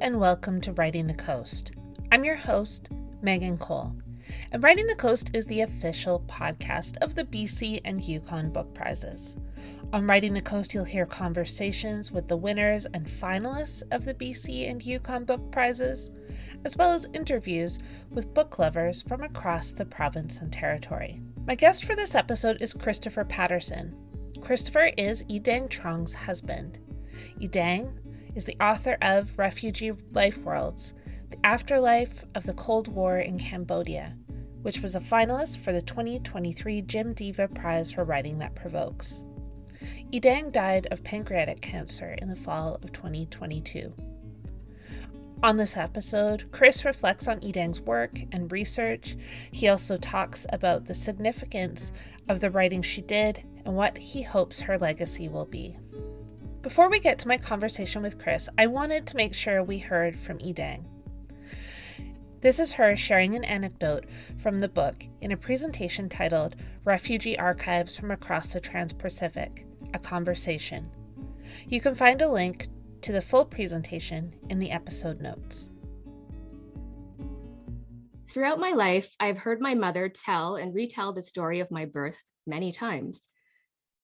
and welcome to Writing the Coast. I'm your host, Megan Cole, and Writing the Coast is the official podcast of the BC and Yukon Book Prizes. On Writing the Coast, you'll hear conversations with the winners and finalists of the BC and Yukon Book Prizes, as well as interviews with book lovers from across the province and territory. My guest for this episode is Christopher Patterson. Christopher is Y-Dang Troeung's husband. Y-Dang is the author of Refugee Life Worlds The Afterlife of the Cold War in Cambodia, which was a finalist for the 2023 Jim Deva Prize for Writing That Provokes. Y-Dang died of pancreatic cancer in the fall of 2022. On this episode, Chris reflects on Y-Dang's work and research. He also talks about the significance of the writing she did and what he hopes her legacy will be. Before we get to my conversation with Chris, I wanted to make sure we heard from Y-Dang. This is her sharing an anecdote from the book in a presentation titled Refugee Archives from Across the Trans Pacific A Conversation. You can find a link to the full presentation in the episode notes. Throughout my life, I've heard my mother tell and retell the story of my birth many times.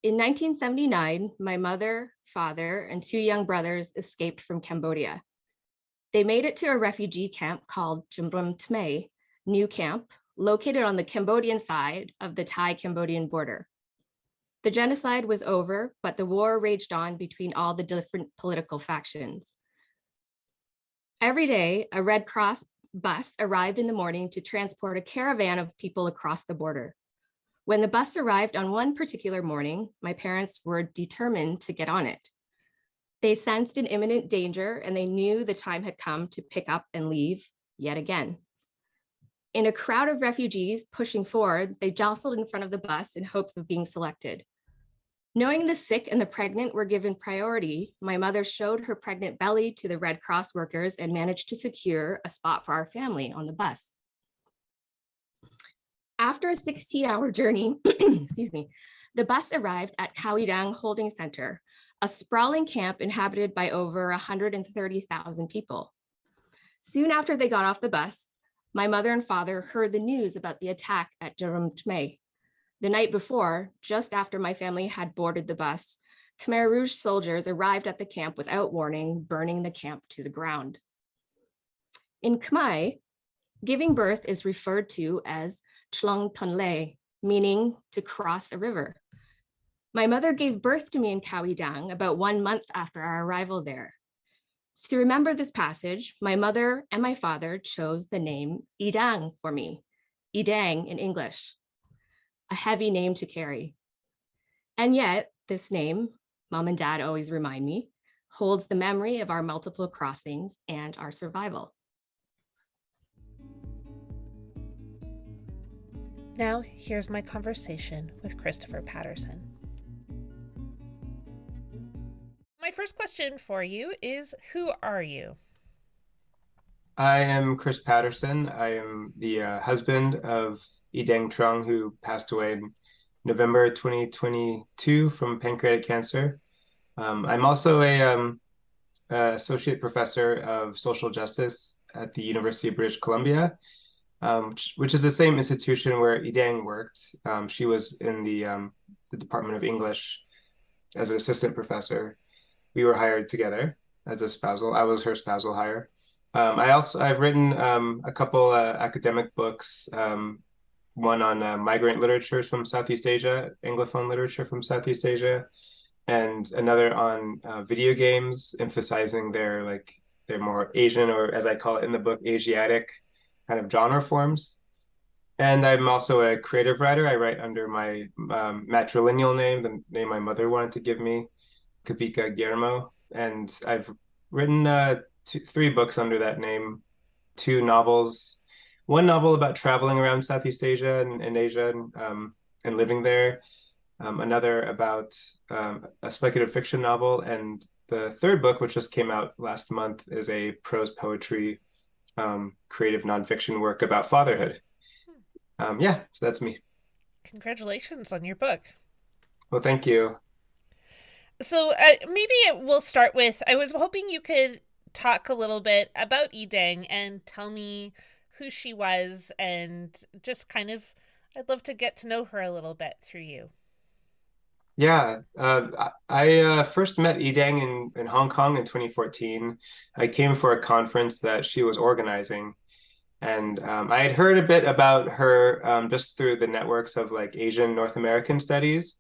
In 1979, my mother, father, and two young brothers escaped from Cambodia. They made it to a refugee camp called Jumbrum Tme, New Camp, located on the Cambodian side of the Thai Cambodian border. The genocide was over, but the war raged on between all the different political factions. Every day, a Red Cross bus arrived in the morning to transport a caravan of people across the border. When the bus arrived on one particular morning, my parents were determined to get on it. They sensed an imminent danger and they knew the time had come to pick up and leave yet again. In a crowd of refugees pushing forward, they jostled in front of the bus in hopes of being selected. Knowing the sick and the pregnant were given priority, my mother showed her pregnant belly to the Red Cross workers and managed to secure a spot for our family on the bus. After a 16 hour journey, excuse me, the bus arrived at Khao-I-Dang Holding Center, a sprawling camp inhabited by over 130,000 people. Soon after they got off the bus, my mother and father heard the news about the attack at Jumbrum Tme. The night before, just after my family had boarded the bus, Khmer Rouge soldiers arrived at the camp without warning, burning the camp to the ground. In Khmer, giving birth is referred to as Chlong Tonle, meaning to cross a river. My mother gave birth to me in Khao-I-Dang about one month after our arrival there. To remember this passage, my mother and my father chose the name Yidang for me, Yidang in English, a heavy name to carry. And yet, this name, mom and dad always remind me, holds the memory of our multiple crossings and our survival. Now, here's my conversation with Christopher Patterson. My first question for you is Who are you? I am Chris Patterson. I am the uh, husband of Y-Dang Troeung, who passed away in November 2022 from pancreatic cancer. Um, I'm also a um, associate professor of social justice at the University of British Columbia um, which, which, is the same institution where Y-Dang worked. Um, she was in the um, the Department of English as an assistant professor. We were hired together as a spousal. I was her spousal hire. Um, I also I've written um, a couple uh, academic books. Um, one on uh, migrant literature from Southeast Asia, Anglophone literature from Southeast Asia, and another on uh, video games, emphasizing their like their more Asian or as I call it in the book, Asiatic kind of genre forms. And I'm also a creative writer. I write under my um, matrilineal name, the name my mother wanted to give me, Kavika Guillermo. And I've written uh, two, three books under that name, two novels, one novel about traveling around Southeast Asia and, and Asia and, um, and living there, um, another about um, a speculative fiction novel, and the third book, which just came out last month, is a prose poetry um, creative nonfiction work about fatherhood. Um, yeah, so that's me. Congratulations on your book. Well, thank you. So uh, maybe we'll start with I was hoping you could talk a little bit about Y-Dang and tell me who she was and just kind of, I'd love to get to know her a little bit through you. Yeah, uh, I uh, first met Y-Dang in, in Hong Kong in 2014. I came for a conference that she was organizing. And um, I had heard a bit about her um, just through the networks of like Asian North American studies.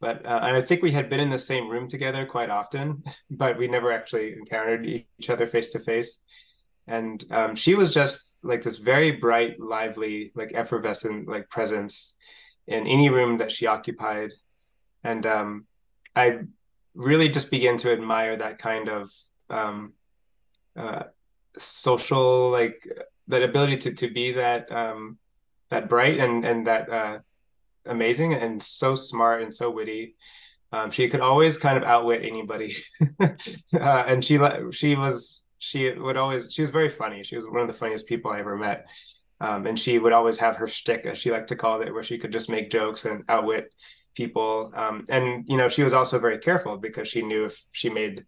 But uh, and I think we had been in the same room together quite often, but we never actually encountered each other face to face. And um, she was just like this very bright, lively, like effervescent, like presence in any room that she occupied and um, I really just began to admire that kind of um, uh, social like that ability to to be that um, that bright and and that uh, amazing and so smart and so witty. Um, she could always kind of outwit anybody, uh, and she she was she would always she was very funny. She was one of the funniest people I ever met. Um, and she would always have her shtick, as she liked to call it, where she could just make jokes and outwit people. Um, and you know, she was also very careful because she knew if she made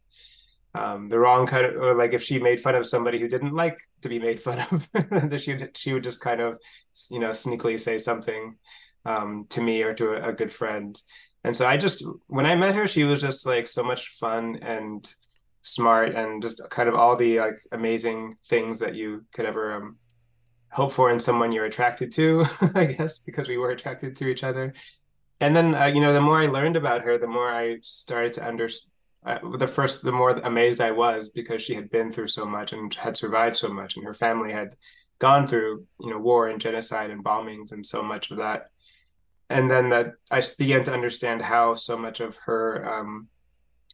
um, the wrong kind of, or like if she made fun of somebody who didn't like to be made fun of, she she would just kind of, you know, sneakily say something um, to me or to a, a good friend. And so I just, when I met her, she was just like so much fun and smart and just kind of all the like amazing things that you could ever um, hope for in someone you're attracted to, I guess, because we were attracted to each other and then uh, you know the more i learned about her the more i started to understand uh, the first the more amazed i was because she had been through so much and had survived so much and her family had gone through you know war and genocide and bombings and so much of that. And then that i began to understand how so much of her um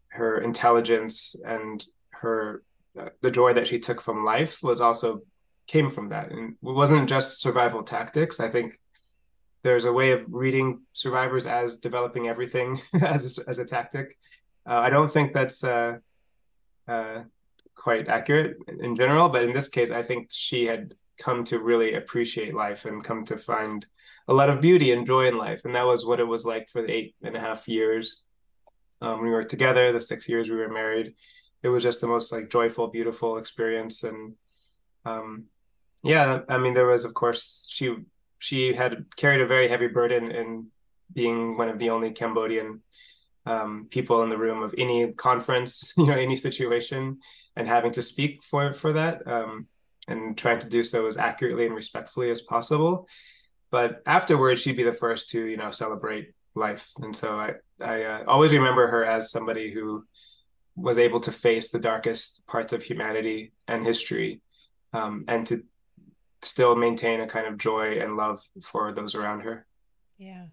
her intelligence and her uh, the joy that she took from life was also came from that. And it wasn't just survival tactics. I think there's a way of reading survivors as developing everything as a, as a tactic. Uh, I don't think that's uh, uh, quite accurate in general, but in this case, I think she had come to really appreciate life and come to find a lot of beauty and joy in life, and that was what it was like for the eight and a half years um, we were together. The six years we were married, it was just the most like joyful, beautiful experience, and um, yeah, I mean, there was of course she she had carried a very heavy burden in being one of the only Cambodian um, people in the room of any conference, you know, any situation, and having to speak for for that, um, and trying to do so as accurately and respectfully as possible. But afterwards, she'd be the first to, you know, celebrate life, and so I I uh, always remember her as somebody who was able to face the darkest parts of humanity and history, um, and to still maintain a kind of joy and love for those around her. Yeah.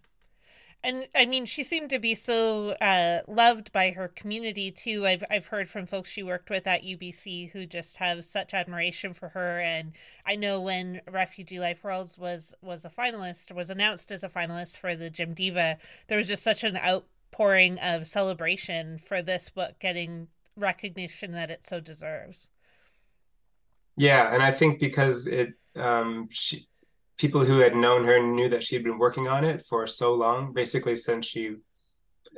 And I mean, she seemed to be so uh, loved by her community too. I've I've heard from folks she worked with at UBC who just have such admiration for her. And I know when Refugee Life Worlds was was a finalist, was announced as a finalist for the Jim Deva, there was just such an outpouring of celebration for this book getting recognition that it so deserves. Yeah, and I think because it um, she, people who had known her knew that she had been working on it for so long, basically since she,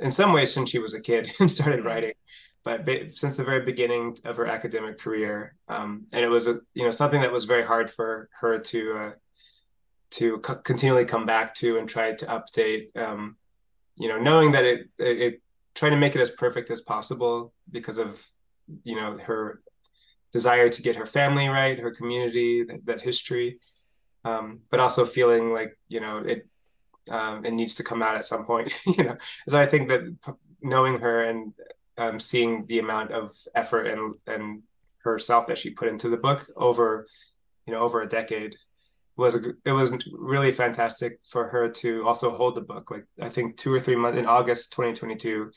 in some ways, since she was a kid and started writing, but since the very beginning of her academic career. Um, and it was a, you know something that was very hard for her to uh, to continually come back to and try to update. Um, you know, knowing that it, it, it trying to make it as perfect as possible because of you know her desire to get her family right, her community, that, that history, um, but also feeling like you know it um, it needs to come out at some point. you know, so I think that knowing her and um, seeing the amount of effort and and herself that she put into the book over you know over a decade was a, it was really fantastic for her to also hold the book like i think two or three months in august 2022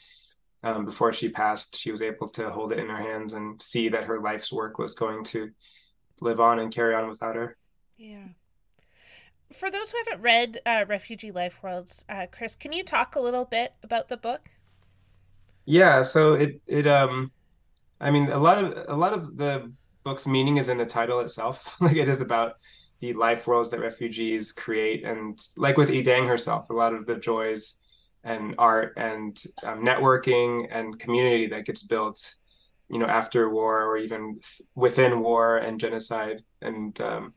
um, before she passed, she was able to hold it in her hands and see that her life's work was going to live on and carry on without her. Yeah. For those who haven't read uh, Refugee Life Worlds, uh, Chris, can you talk a little bit about the book? Yeah. So it it um, I mean, a lot of a lot of the book's meaning is in the title itself. like it is about the life worlds that refugees create, and like with Y-Dang herself, a lot of the joys and art and um, networking and community that gets built you know after war or even within war and genocide and um,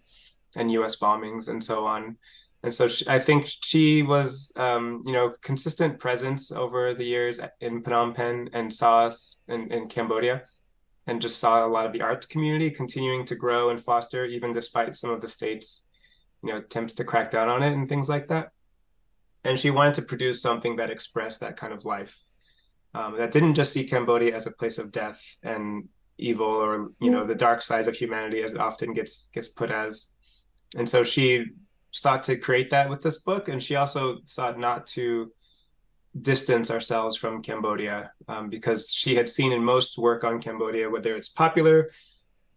and U.S. bombings and so on. And so she, I think she was, um, you know, consistent presence over the years in Phnom Penh and saw us in, in Cambodia and just saw a lot of the arts community continuing to grow and foster, even despite some of the states, you know, attempts to crack down on it and things like that. And she wanted to produce something that expressed that kind of life, um, that didn't just see Cambodia as a place of death and evil, or you know, the dark sides of humanity, as it often gets gets put as. And so she sought to create that with this book, and she also sought not to distance ourselves from Cambodia um, because she had seen in most work on Cambodia, whether it's popular,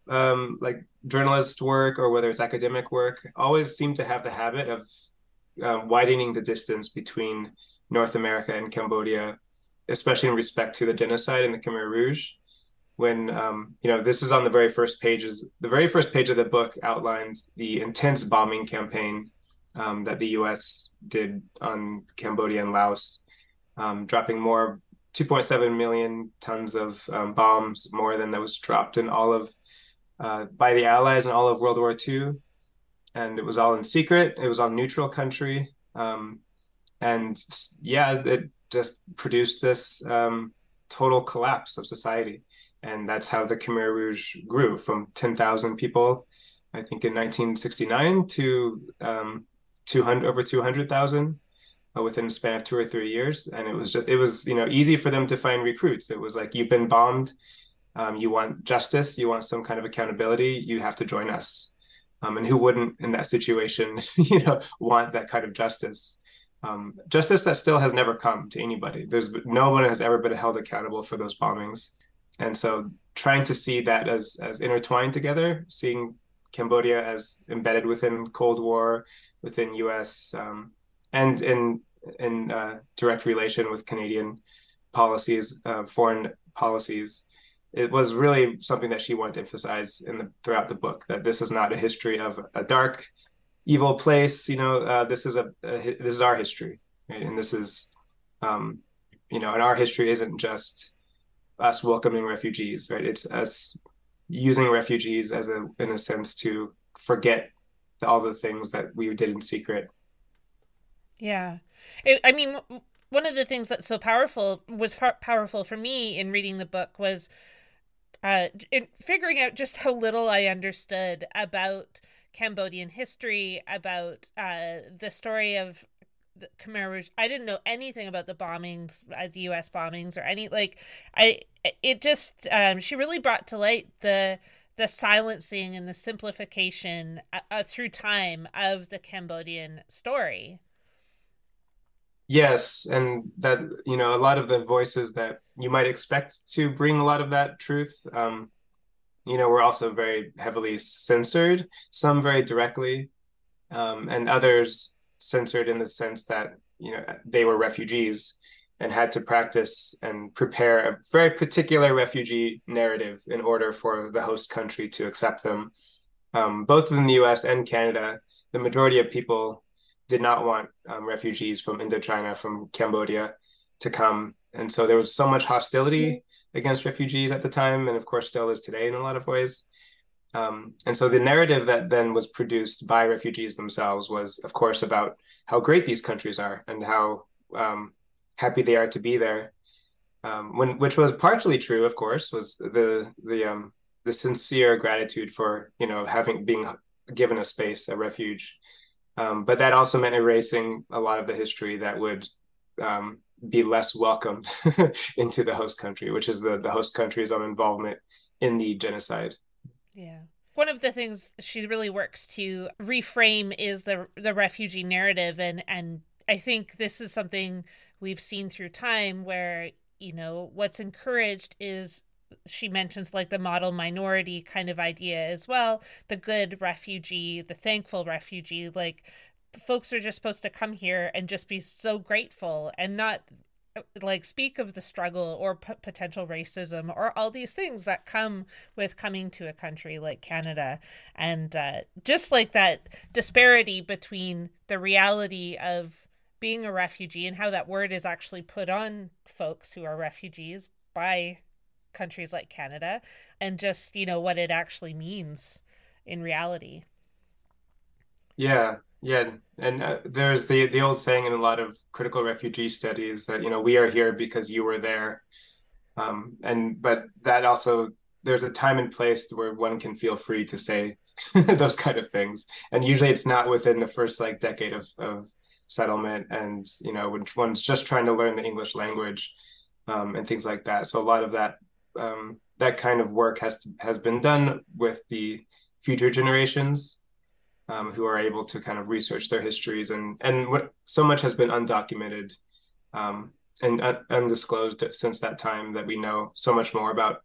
um, like journalist work or whether it's academic work, always seem to have the habit of uh, widening the distance between North America and Cambodia, especially in respect to the genocide in the Khmer Rouge. When um, you know this is on the very first pages, the very first page of the book outlines the intense bombing campaign um, that the U.S. did on Cambodia and Laos um, dropping more 2.7 million tons of um, bombs, more than that was dropped in all of uh, by the Allies in all of World War II, and it was all in secret. It was on neutral country, um, and yeah, it just produced this um, total collapse of society, and that's how the Khmer Rouge grew from 10,000 people, I think, in 1969 to um, 200 over 200,000 uh, within a span of two or three years. And it was just it was you know easy for them to find recruits. It was like you've been bombed um, you want justice you want some kind of accountability you have to join us um, and who wouldn't in that situation you know want that kind of justice um, justice that still has never come to anybody there's no one has ever been held accountable for those bombings and so trying to see that as as intertwined together seeing cambodia as embedded within cold war within us um, and in in uh, direct relation with Canadian policies, uh, foreign policies. It was really something that she wanted to emphasize in the throughout the book that this is not a history of a dark, evil place. You know, uh, this is a, a, this is our history, right? and this is, um, you know, and our history isn't just us welcoming refugees, right? It's us using refugees as a in a sense to forget all the things that we did in secret yeah. It, I mean, one of the things that's so powerful was powerful for me in reading the book was uh, in figuring out just how little I understood about Cambodian history, about uh, the story of the Khmer Rouge. I didn't know anything about the bombings, uh, the U.S. bombings, or any like. I it just um, she really brought to light the the silencing and the simplification uh, uh through time of the Cambodian story. Yes, and that you know a lot of the voices that you might expect to bring a lot of that truth, um, you know, were also very heavily censored. Some very directly, um, and others censored in the sense that you know they were refugees and had to practice and prepare a very particular refugee narrative in order for the host country to accept them. Um, both in the U.S. and Canada, the majority of people did not want um, refugees from Indochina, from Cambodia, to come, and so there was so much hostility against refugees at the time, and of course still is today in a lot of ways. Um, and so the narrative that then was produced by refugees themselves was, of course, about how great these countries are and how um, happy they are to be there. Um, when which was partially true, of course, was the the um, the sincere gratitude for you know having being given a space, a refuge, um, but that also meant erasing a lot of the history that would um, be less welcomed into the host country, which is the, the host country's own involvement in the genocide. Yeah. One of the things she really works to reframe is the the refugee narrative and and I think this is something we've seen through time where you know what's encouraged is she mentions like the model minority kind of idea as well the good refugee the thankful refugee like folks are just supposed to come here and just be so grateful and not like speak of the struggle or p- potential racism or all these things that come with coming to a country like Canada. And uh, just like that disparity between the reality of being a refugee and how that word is actually put on folks who are refugees by countries like Canada and just, you know, what it actually means in reality. Yeah, yeah, and uh, there's the the old saying in a lot of critical refugee studies that you know we are here because you were there, um, and but that also there's a time and place where one can feel free to say those kind of things, and usually it's not within the first like decade of of settlement, and you know when one's just trying to learn the English language, um, and things like that. So a lot of that um, that kind of work has to, has been done with the future generations um, who are able to kind of research their histories and and what so much has been undocumented um, and uh, undisclosed since that time that we know so much more about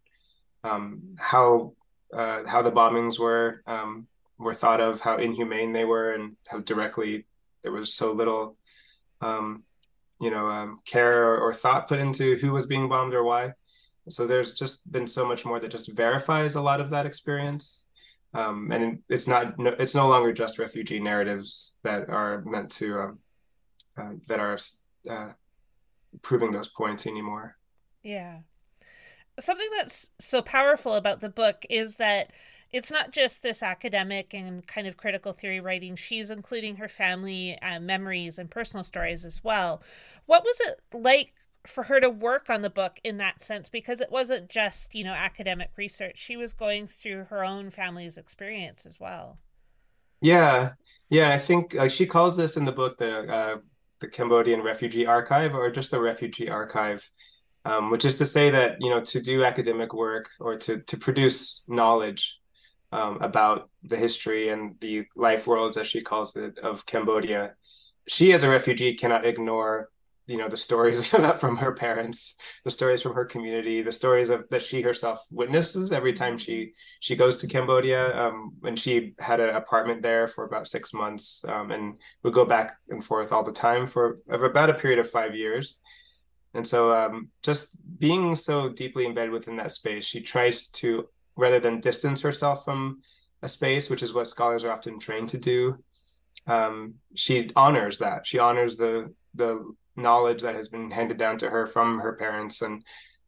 um, how uh, how the bombings were um, were thought of, how inhumane they were, and how directly there was so little um, you know um, care or, or thought put into who was being bombed or why. So there's just been so much more that just verifies a lot of that experience um, and it's not it's no longer just refugee narratives that are meant to um, uh, that are uh, proving those points anymore. Yeah, something that's so powerful about the book is that it's not just this academic and kind of critical theory writing. She's including her family uh, memories and personal stories as well. What was it like for her to work on the book in that sense because it wasn't just you know academic research. She was going through her own family's experience as well. Yeah. Yeah i think like she calls this in the book the uh, the cambodian refugee archive or just the refugee archive um, which is to say that you know to do academic work or to to produce knowledge um, about the history and the life worlds as she calls it of cambodia she as a refugee cannot ignore you know the stories from her parents the stories from her community the stories of that she herself witnesses every time she she goes to cambodia. Um, and she had an apartment there for about six months um, and would go back and forth all the time for about a period of five years. And so um, just being so deeply embedded within that space she tries to rather than distance herself from a space which is what scholars are often trained to do um, she honors that. She honors the the knowledge that has been handed down to her from her parents and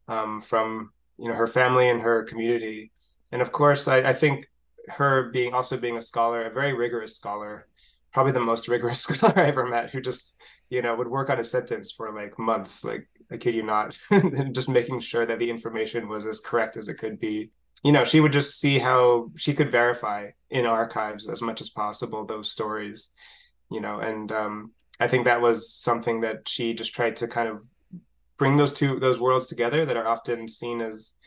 um, from you know her family and her community. And of course I, I, think her being also being a scholar a very rigorous scholar probably the most rigorous scholar i ever met who just you know would work on a sentence for like months like i kid you not just making sure that the information was as correct as it could be. You know she would just see how she could verify in archives as much as possible those stories you know and um, I think that was something that she just tried to kind of bring those two those worlds together that are often seen as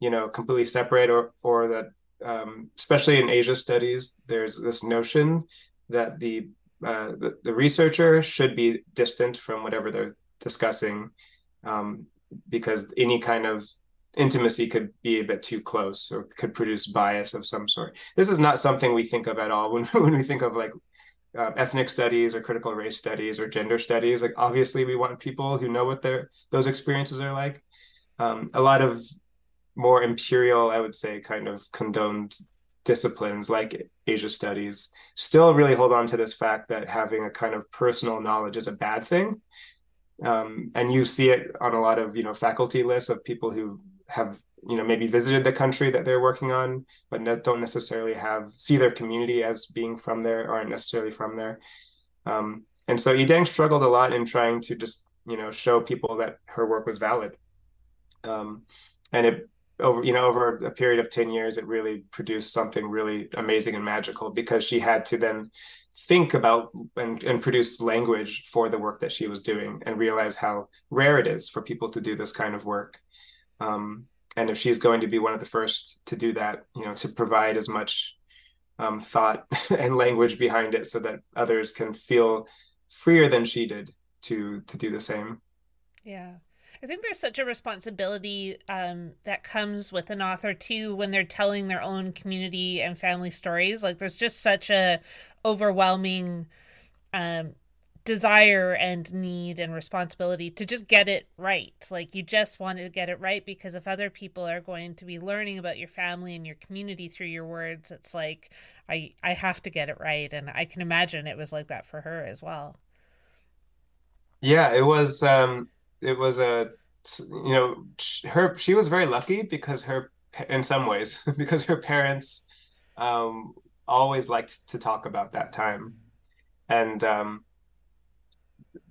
you know completely separate or or that um, especially in Asia studies there's this notion that the, uh, the the researcher should be distant from whatever they're discussing um, because any kind of intimacy could be a bit too close or could produce bias of some sort. This is not something we think of at all when when we think of like uh, ethnic studies or critical race studies or gender studies. Like obviously we want people who know what their those experiences are like. Um, a lot of more imperial i would say kind of condoned disciplines like asia studies still really hold on to this fact that having a kind of personal knowledge is a bad thing. Um, and you see it on a lot of you know faculty lists of people who have you know maybe visited the country that they're working on but ne- don't necessarily have see their community as being from there aren't necessarily from there. Um, and so Y-Dang struggled a lot in trying to just you know show people that her work was valid. Um, and it over you know over a period of 10 years it really produced something really amazing and magical because she had to then think about and, and produce language for the work that she was doing and realize how rare it is for people to do this kind of work. Um, and if she's going to be one of the first to do that you know to provide as much um, thought and language behind it so that others can feel freer than she did to to do the same. Yeah. I think there's such a responsibility um, that comes with an author too when they're telling their own community and family stories. Like there's just such a overwhelming um, desire and need and responsibility to just get it right. Like you just want to get it right because if other people are going to be learning about your family and your community through your words, it's like I I have to get it right and I can imagine it was like that for her as well. Yeah, it was um it was a you know, her she was very lucky because her in some ways because her parents um, always liked to talk about that time, and um,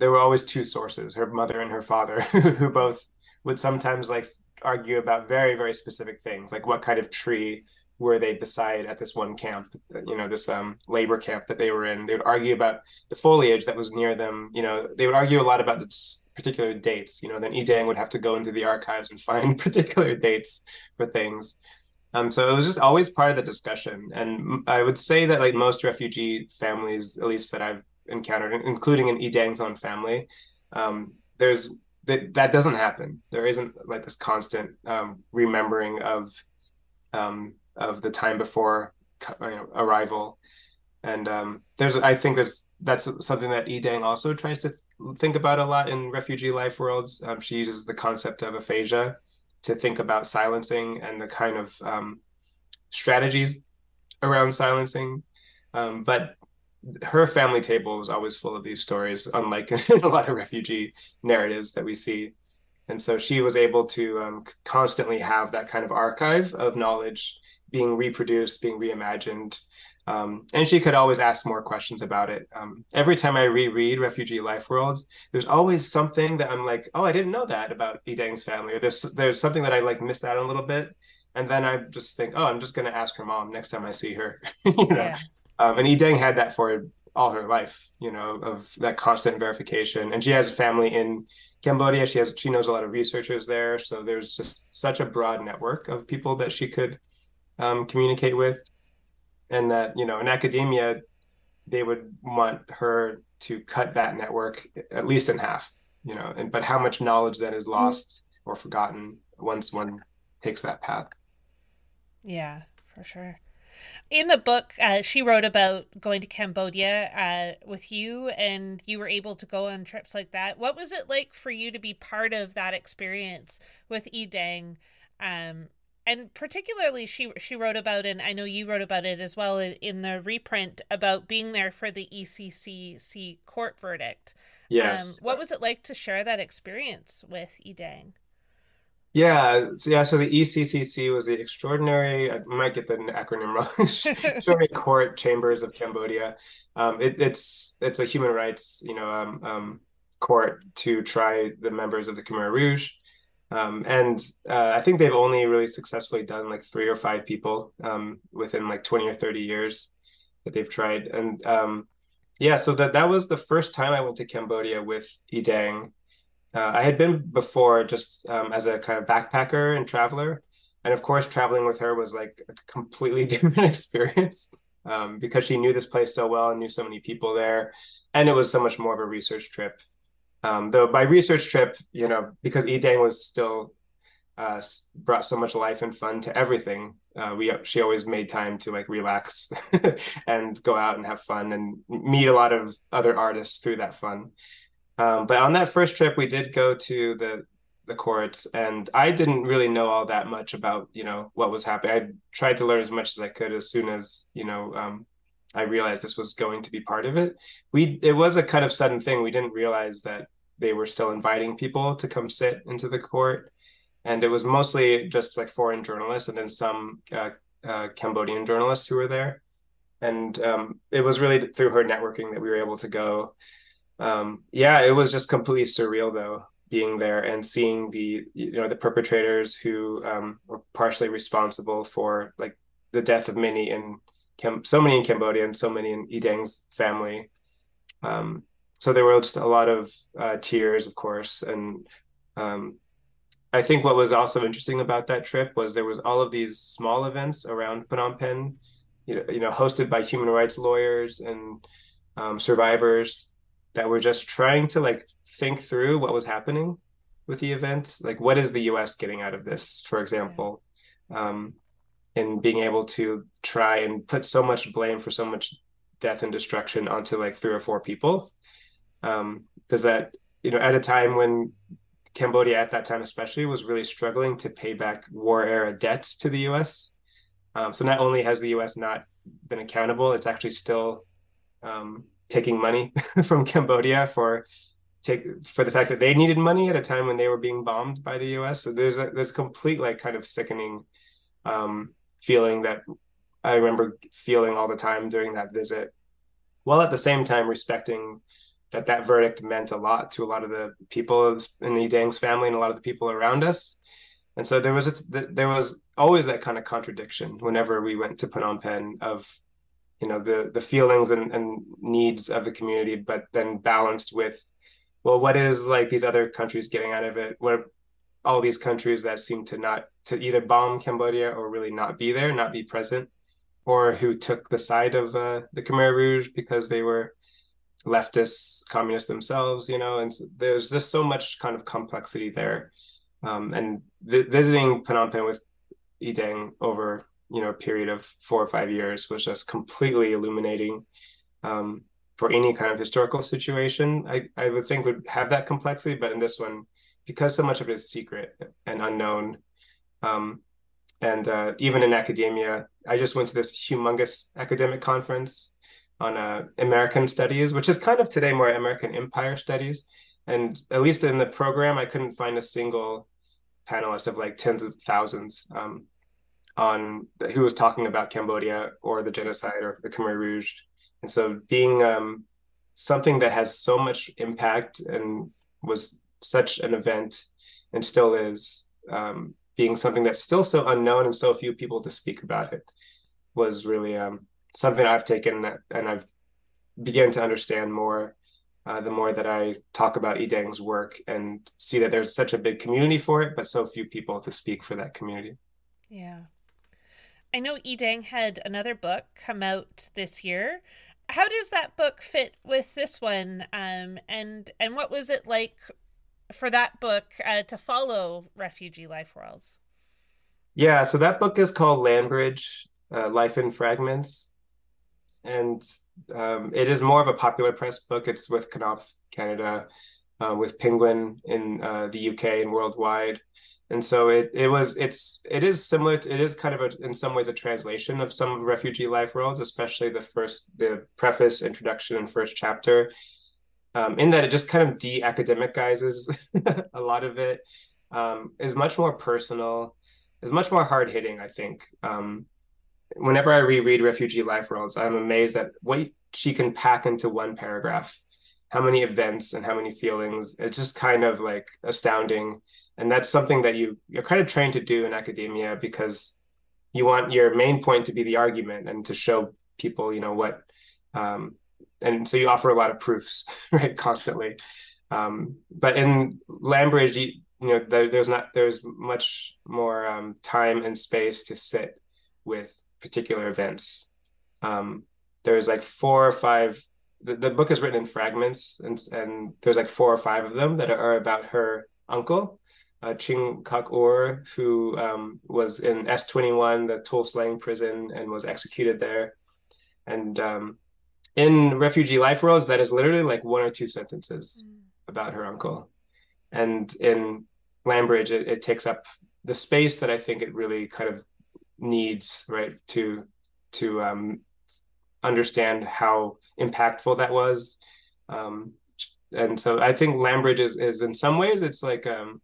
there were always two sources: her mother and her father, who both would sometimes like argue about very very specific things, like what kind of tree were they beside at this one camp, you know, this um, labor camp that they were in. They would argue about the foliage that was near them. You know, they would argue a lot about the particular dates. You know, then Y-Dang would have to go into the archives and find particular dates for things. Um, so it was just always part of the discussion. And I would say that like most refugee families, at least that I've encountered, including in Y-Dang's own family, um, there's that that doesn't happen. There isn't like this constant um, remembering of um, of the time before you know, arrival. And um, there's, I think there's that's something that Y-Dang also tries to th- think about a lot in refugee life worlds. Um, she uses the concept of aphasia to think about silencing and the kind of um, strategies around silencing. Um, but her family table was always full of these stories, unlike a lot of refugee narratives that we see. And so she was able to um, constantly have that kind of archive of knowledge being reproduced, being reimagined. Um, and she could always ask more questions about it. Um, every time I reread Refugee Life Worlds, there's always something that I'm like, oh, I didn't know that about Y-Dang's family, or there's there's something that I like missed out on a little bit, and then I just think, oh, I'm just gonna ask her mom next time I see her, you know. Yeah. Um, and Y-Dang had that for all her life, you know, of that constant verification. And she has a family in Cambodia. She has she knows a lot of researchers there, so there's just such a broad network of people that she could um, communicate with, and that you know in academia they would want her to cut that network at least in half. You know, and but how much knowledge then is lost or forgotten once one takes that path. Yeah, for sure. In the book, uh, she wrote about going to Cambodia uh, with you, and you were able to go on trips like that. What was it like for you to be part of that experience with Y-Dang? Um, and particularly she she wrote about and I know you wrote about it as well in the reprint about being there for the ECCC court verdict. Yes. Um, what was it like to share that experience with Y-Dang? Yeah, so yeah. So the ECCC was the Extraordinary. I might get the acronym wrong. Extraordinary Court Chambers of Cambodia. Um, it, it's it's a human rights, you know, um, um, court to try the members of the Khmer Rouge. Um, and uh, I think they've only really successfully done like three or five people um, within like 20 or 30 years that they've tried. And um, yeah, so that, that was the first time I went to Cambodia with Y-Dang. Uh, I had been before just um, as a kind of backpacker and traveler. And of course, traveling with her was like a completely different experience um, because she knew this place so well and knew so many people there. And it was so much more of a research trip. Um, though by research trip, you know, because Y-Dang was still uh, brought so much life and fun to everything. Uh, we she always made time to like relax and go out and have fun and meet a lot of other artists through that fun. Um, but on that first trip, we did go to the the courts, and I didn't really know all that much about you know what was happening. I tried to learn as much as I could as soon as you know um, I realized this was going to be part of it. We it was a kind of sudden thing. We didn't realize that they were still inviting people to come sit into the court. And it was mostly just like foreign journalists and then some uh, uh, Cambodian journalists who were there. And um, it was really through her networking that we were able to go. Um, yeah, it was just completely surreal though, being there and seeing the you know the perpetrators who um, were partially responsible for like the death of many in Cam- so many in Cambodia and so many in Y-Dang's family. Um, so there were just a lot of uh, tears, of course, and um, I think what was also interesting about that trip was there was all of these small events around Phnom Penh, you know, you know hosted by human rights lawyers and um, survivors that were just trying to like think through what was happening with the event, like what is the U.S. getting out of this, for example, um, and being able to try and put so much blame for so much death and destruction onto like three or four people um, does that you know at a time when Cambodia at that time especially was really struggling to pay back war era debts to the U.S. Um, so not only has the U.S. not been accountable, it's actually still um, taking money from Cambodia for take for the fact that they needed money at a time when they were being bombed by the U.S. So there's a there's complete like kind of sickening um, feeling that I remember feeling all the time during that visit, while at the same time respecting that that verdict meant a lot to a lot of the people in the Dang's family and a lot of the people around us. And so there was a, there was always that kind of contradiction whenever we went to Phnom Penh of you know the the feelings and, and needs of the community, but then balanced with well, what is like these other countries getting out of it? What all these countries that seem to not to either bomb Cambodia or really not be there, not be present, or who took the side of uh, the Khmer Rouge because they were leftists, communists themselves, you know, and so there's just so much kind of complexity there. Um, and vi- visiting Phnom Penh with Y-Dang over, you know, a period of four or five years was just completely illuminating. Um, for any kind of historical situation, I, I would think would have that complexity. But in this one, because so much of it is secret and unknown, um, and uh, even in academia, I just went to this humongous academic conference on uh, American studies, which is kind of today more American empire studies. And at least in the program, I couldn't find a single panelist of like tens of thousands um, on who was talking about Cambodia or the genocide or the Khmer Rouge and so being um, something that has so much impact and was such an event and still is um, being something that's still so unknown and so few people to speak about it was really um, something I've taken and I've began to understand more uh, the more that I talk about Y-Dang's work and see that there's such a big community for it, but so few people to speak for that community. Yeah. I know Y-Dang had another book come out this year. How does that book fit with this one? Um and and what was it like for that book uh, to follow refugee life worlds? Yeah so that book is called landbridge uh, life in fragments. And um, it is more of a popular press book. It's with knopf canada uh, with penguin in uh, the uk and worldwide and so it it was it's it is similar to, it is kind of a, in some ways a translation of some of refugee life worlds especially the first the preface introduction and first chapter. Um, in that it just kind of de-academicizes a lot of it. Um, is much more personal is much more hard-hitting i think. Um, whenever i reread refugee life worlds i'm amazed at what she can pack into one paragraph how many events and how many feelings. It's just kind of like astounding. And that's something that you you're kind of trained to do in academia because you want your main point to be the argument and to show people you know what um, and so you offer a lot of proofs right constantly. Um, but in Landbridge you, you know there, there's not there's much more um, time and space to sit with particular events. Um, there's like four or five the, the book is written in fragments and and there's like four or five of them that are about her uncle uh, Ching Kak Ur, who um, was in S21, the Tuol Sleng prison, and was executed there. And um, in Refugee Life Worlds, that is literally like one or two sentences mm. about her uncle. And in Landbridge, it, it takes up the space that I think it really kind of needs, right, to to um, understand how impactful that was. Um, and so I think Landbridge is, is in some ways it's like um,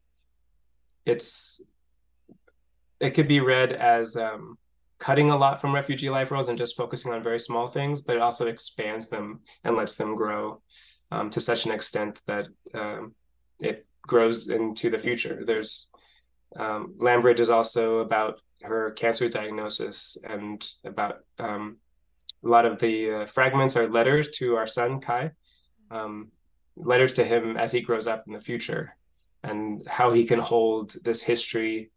it's it could be read as um, cutting a lot from refugee life worlds and just focusing on very small things, but it also expands them and lets them grow um, to such an extent that um, it grows into the future. There's um, Landbridge is also about her cancer diagnosis and about um, a lot of the uh, fragments are letters to our son Kai, um, letters to him as he grows up in the future and how he can hold this history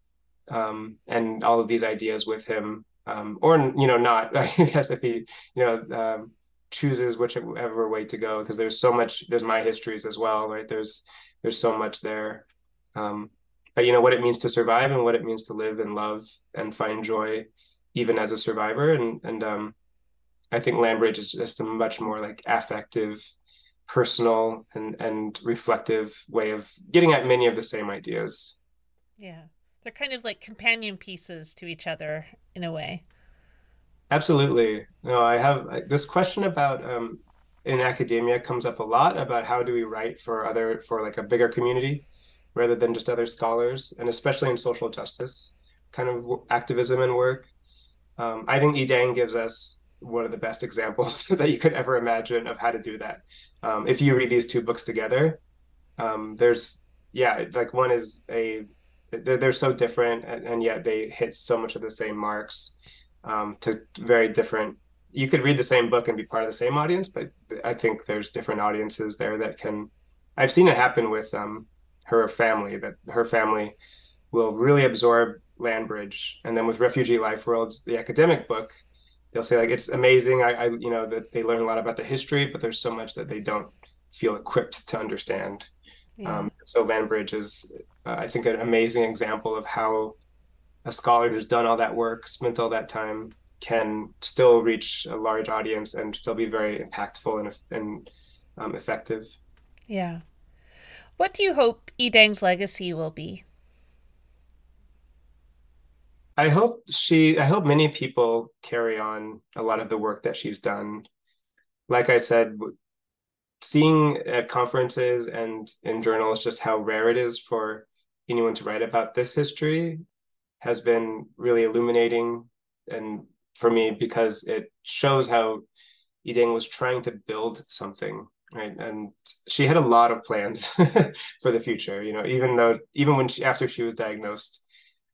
um, and all of these ideas with him, um, or you know, not. I guess if he, you know, um, chooses whichever way to go, because there's so much. There's my histories as well, right? There's there's so much there. Um, but you know what it means to survive and what it means to live and love and find joy, even as a survivor. And and um, I think Landbridge is just a much more like affective personal and and reflective way of getting at many of the same ideas. Yeah. They're kind of like companion pieces to each other in a way. Absolutely. No, I have this question about um, in academia comes up a lot about how do we write for other for like a bigger community rather than just other scholars, and especially in social justice kind of activism and work. Um, I think Y-Dang gives us one of the best examples that you could ever imagine of how to do that. Um, if you read these two books together, um, there's yeah, like one is a they're, they're so different and, and yet they hit so much of the same marks um, to very different you could read the same book and be part of the same audience but i think there's different audiences there that can i've seen it happen with um, her family that her family will really absorb landbridge and then with refugee life worlds the academic book they'll say like it's amazing I, I you know that they learn a lot about the history but there's so much that they don't feel equipped to understand yeah. um, so landbridge is uh, i think an amazing example of how a scholar who's done all that work spent all that time can still reach a large audience and still be very impactful and, and um, effective yeah what do you hope Y-Dang's legacy will be? I hope she I hope many people carry on a lot of the work that she's done. Like I said, seeing at conferences and in journals just how rare it is for anyone to write about this history has been really illuminating and for me because it shows how Y-Dang was trying to build something right and she had a lot of plans for the future you know even though even when she after she was diagnosed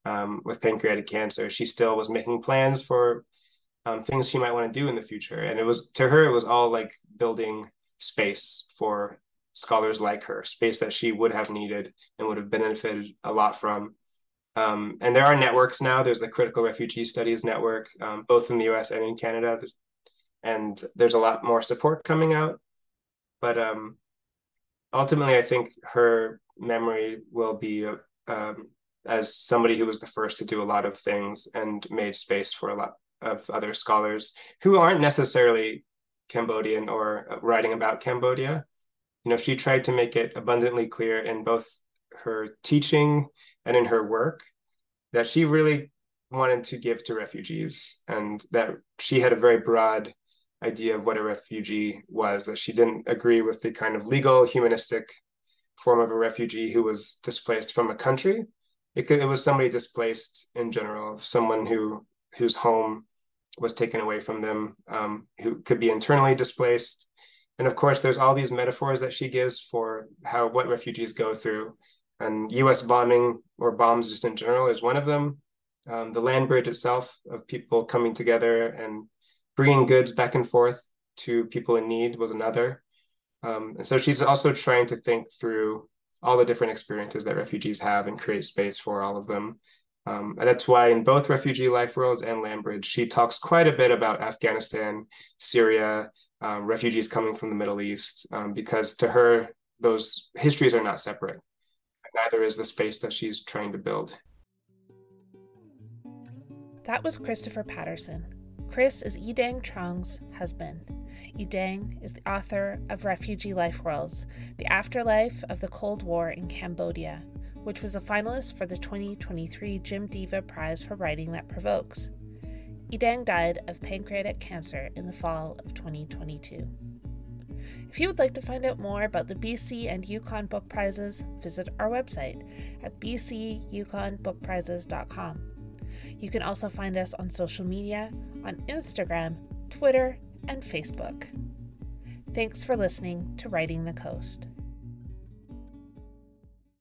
um, with pancreatic cancer. She still was making plans for um, things she might want to do in the future. And it was to her it was all like building space for scholars like her space that she would have needed and would have benefited a lot from. Um, and there are networks now. There's the critical refugee studies network um, both in the us and in canada. And there's a lot more support coming out. But um, ultimately, I think her memory will be um, as somebody who was the first to do a lot of things and made space for a lot of other scholars who aren't necessarily Cambodian or uh, writing about Cambodia. You know, she tried to make it abundantly clear in both her teaching and in her work that she really wanted to give to refugees and that she had a very broad idea of what a refugee was, that she didn't agree with the kind of legal, humanistic form of a refugee who was displaced from a country. It, could, it was somebody displaced in general, someone who whose home was taken away from them, um, who could be internally displaced. And of course, there's all these metaphors that she gives for how what refugees go through. And U.S. bombing or bombs just in general is one of them. Um, the land bridge itself of people coming together and bringing goods back and forth to people in need was another. Um, and so she's also trying to think through all the different experiences that refugees have and create space for all of them. Um, and that's why in both Refugee Life Worlds and Landbridge, she talks quite a bit about Afghanistan, Syria, um, refugees coming from the Middle East, um, because to her, those histories are not separate. Neither is the space that she's trying to build. That was Christopher Patterson, Chris is Y-Dang Troeung's husband. Y-Dang is the author of Refugee Life Worlds, The Afterlife of the Cold War in Cambodia, which was a finalist for the 2023 Jim Deva Prize for Writing That Provokes. Y-Dang died of pancreatic cancer in the fall of 2022. If you would like to find out more about the BC and Yukon Book Prizes, visit our website at bcyukonbookprizes.com. You can also find us on social media on Instagram, Twitter, and Facebook. Thanks for listening to Writing the Coast.